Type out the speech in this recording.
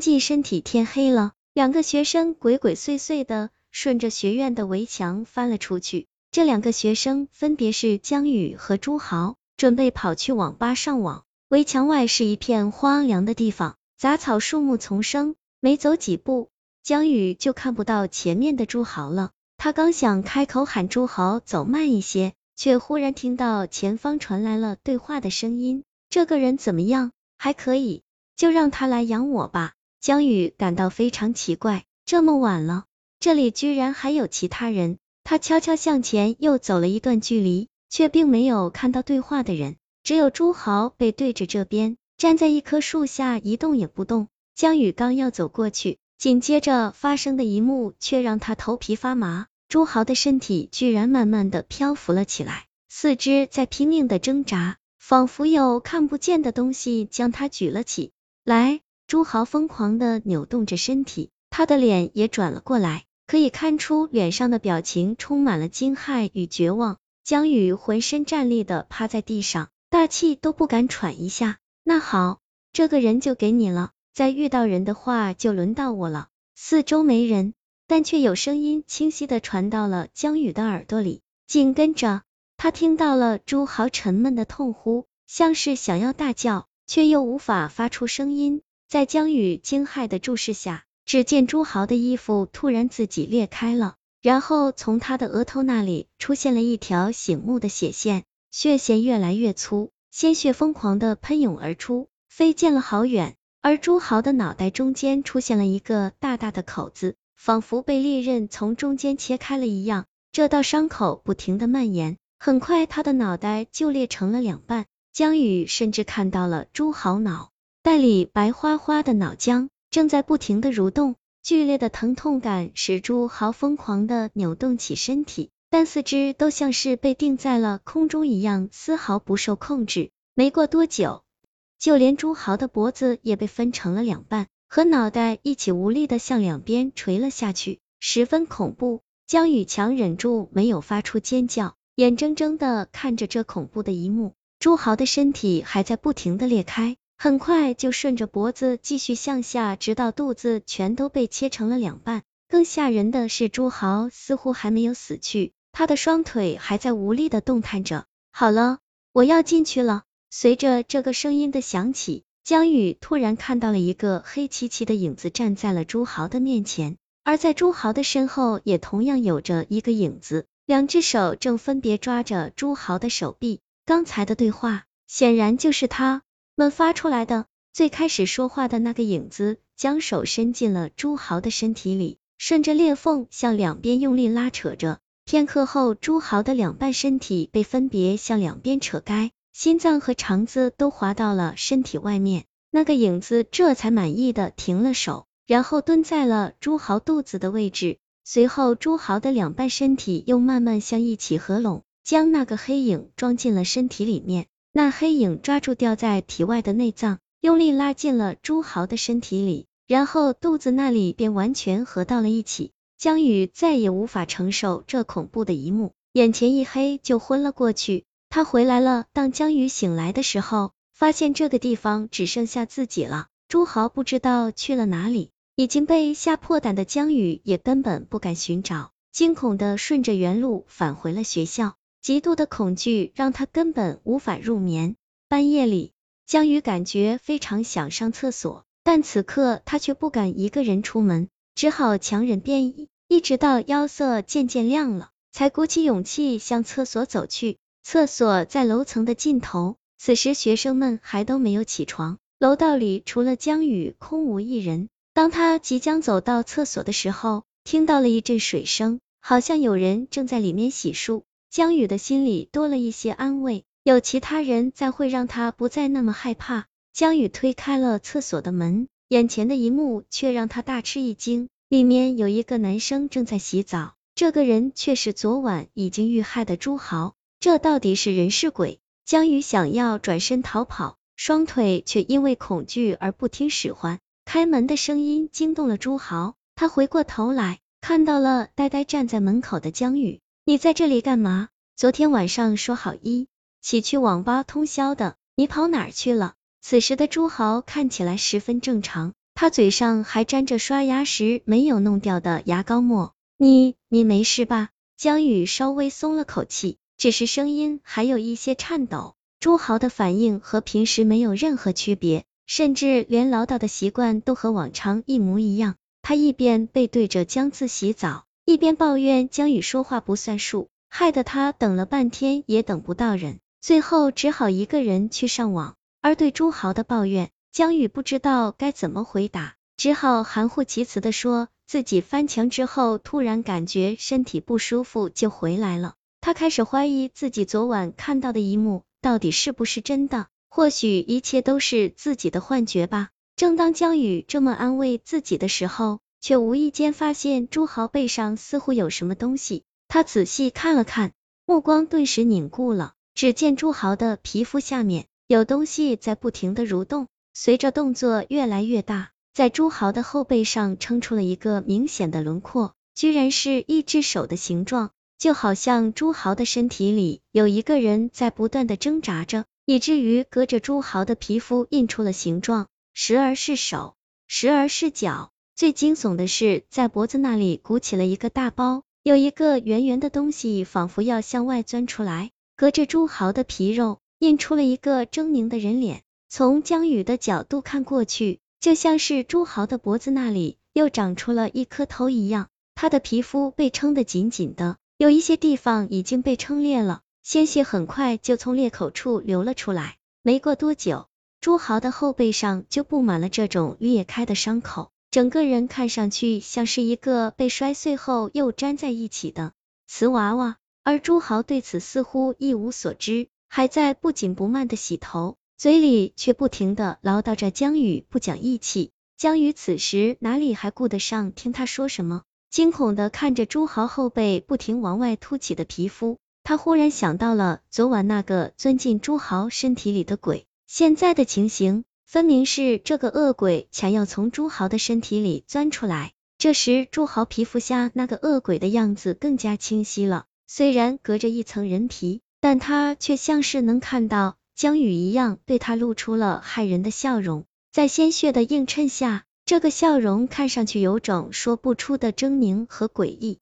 进身体天黑了，两个学生鬼鬼祟祟的顺着学院的围墙翻了出去。这两个学生分别是江宇和朱豪，准备跑去网吧上网。围墙外是一片荒凉的地方，杂草树木丛生，没走几步，江宇就看不到前面的朱豪了。他刚想开口喊朱豪走慢一些，却忽然听到前方传来了对话的声音：“这个人怎么样？还可以，就让他来养我吧。”江宇感到非常奇怪，这么晚了，这里居然还有其他人。他悄悄向前又走了一段距离，却并没有看到对话的人，只有朱豪背对着这边，站在一棵树下一动也不动。江宇刚要走过去，紧接着发生的一幕却让他头皮发麻。朱豪的身体居然慢慢的漂浮了起来，四肢在拼命的挣扎，仿佛有看不见的东西将他举了起来。朱豪疯狂的扭动着身体，他的脸也转了过来。可以看出脸上的表情充满了惊骇与绝望。江宇浑身站立的趴在地上，大气都不敢喘一下。那好，这个人就给你了。再遇到人的话，就轮到我了。四周没人，但却有声音清晰的传到了江宇的耳朵里。紧跟着，他听到了朱豪沉闷的痛呼，像是想要大叫，却又无法发出声音。在江宇惊骇的注视下。只见朱豪的衣服突然自己裂开了，然后从他的额头那里出现了一条醒目的血线，血线越来越粗，鲜血疯狂的喷涌而出，飞溅了好远。而朱豪的脑袋中间出现了一个大大的口子，仿佛被利刃从中间切开了一样。这道伤口不停的蔓延，很快他的脑袋就裂成了两半。江宇甚至看到了朱豪脑袋里白花花的脑浆。正在不停的蠕动，剧烈的疼痛感使朱豪疯狂的扭动起身体，但四肢都像是被定在了空中一样，丝毫不受控制。没过多久，就连朱豪的脖子也被分成了两半，和脑袋一起无力的向两边垂了下去，十分恐怖。江宇强忍住没有发出尖叫，眼睁睁的看着这恐怖的一幕，朱豪的身体还在不停的裂开。很快就顺着脖子继续向下，直到肚子全都被切成了两半。更吓人的是，朱豪似乎还没有死去，他的双腿还在无力的动弹着。好了，我要进去了。随着这个声音的响起，江宇突然看到了一个黑漆漆的影子站在了朱豪的面前，而在朱豪的身后也同样有着一个影子，两只手正分别抓着朱豪的手臂。刚才的对话显然就是他。们发出来的最开始说话的那个影子，将手伸进了朱豪的身体里，顺着裂缝向两边用力拉扯着。片刻后，朱豪的两半身体被分别向两边扯开，心脏和肠子都滑到了身体外面。那个影子这才满意的停了手，然后蹲在了朱豪肚子的位置。随后，朱豪的两半身体又慢慢向一起合拢，将那个黑影装进了身体里面。那黑影抓住掉在体外的内脏，用力拉进了朱豪的身体里，然后肚子那里便完全合到了一起。江宇再也无法承受这恐怖的一幕，眼前一黑就昏了过去。他回来了，当江宇醒来的时候，发现这个地方只剩下自己了。朱豪不知道去了哪里，已经被吓破胆的江宇也根本不敢寻找，惊恐的顺着原路返回了学校。极度的恐惧让他根本无法入眠。半夜里，江宇感觉非常想上厕所，但此刻他却不敢一个人出门，只好强忍便意，一直到腰色渐渐亮了，才鼓起勇气向厕所走去。厕所在楼层的尽头，此时学生们还都没有起床，楼道里除了江宇，空无一人。当他即将走到厕所的时候，听到了一阵水声，好像有人正在里面洗漱。江宇的心里多了一些安慰，有其他人在会让他不再那么害怕。江宇推开了厕所的门，眼前的一幕却让他大吃一惊，里面有一个男生正在洗澡，这个人却是昨晚已经遇害的朱豪，这到底是人是鬼？江宇想要转身逃跑，双腿却因为恐惧而不听使唤。开门的声音惊动了朱豪，他回过头来，看到了呆呆站在门口的江宇。你在这里干嘛？昨天晚上说好一起去网吧通宵的，你跑哪儿去了？此时的朱豪看起来十分正常，他嘴上还沾着刷牙时没有弄掉的牙膏沫。你你没事吧？江宇稍微松了口气，只是声音还有一些颤抖。朱豪的反应和平时没有任何区别，甚至连唠叨的习惯都和往常一模一样。他一边背对着江自洗澡，一边抱怨江宇说话不算数，害得他等了半天也等不到人，最后只好一个人去上网。而对朱豪的抱怨，江宇不知道该怎么回答，只好含糊其辞的说自己翻墙之后突然感觉身体不舒服就回来了。他开始怀疑自己昨晚看到的一幕。到底是不是真的？或许一切都是自己的幻觉吧。正当江宇这么安慰自己的时候，却无意间发现朱豪背上似乎有什么东西。他仔细看了看，目光顿时凝固了。只见朱豪的皮肤下面有东西在不停的蠕动，随着动作越来越大，在朱豪的后背上撑出了一个明显的轮廓，居然是一只手的形状。就好像朱豪的身体里有一个人在不断的挣扎着，以至于隔着朱豪的皮肤印出了形状，时而是手，时而是脚。最惊悚的是，在脖子那里鼓起了一个大包，有一个圆圆的东西，仿佛要向外钻出来，隔着朱豪的皮肉，印出了一个狰狞的人脸。从江宇的角度看过去，就像是朱豪的脖子那里又长出了一颗头一样，他的皮肤被撑得紧紧的。有一些地方已经被撑裂了，鲜血很快就从裂口处流了出来。没过多久，朱豪的后背上就布满了这种裂开的伤口，整个人看上去像是一个被摔碎后又粘在一起的瓷娃娃。而朱豪对此似乎一无所知，还在不紧不慢的洗头，嘴里却不停的唠叨着江宇不讲义气。江宇此时哪里还顾得上听他说什么？惊恐的看着朱豪后背不停往外凸起的皮肤，他忽然想到了昨晚那个钻进朱豪身体里的鬼，现在的情形分明是这个恶鬼想要从朱豪的身体里钻出来。这时朱豪皮肤下那个恶鬼的样子更加清晰了，虽然隔着一层人皮，但他却像是能看到江宇一样，对他露出了骇人的笑容，在鲜血的映衬下。这个笑容看上去有种说不出的狰狞和诡异。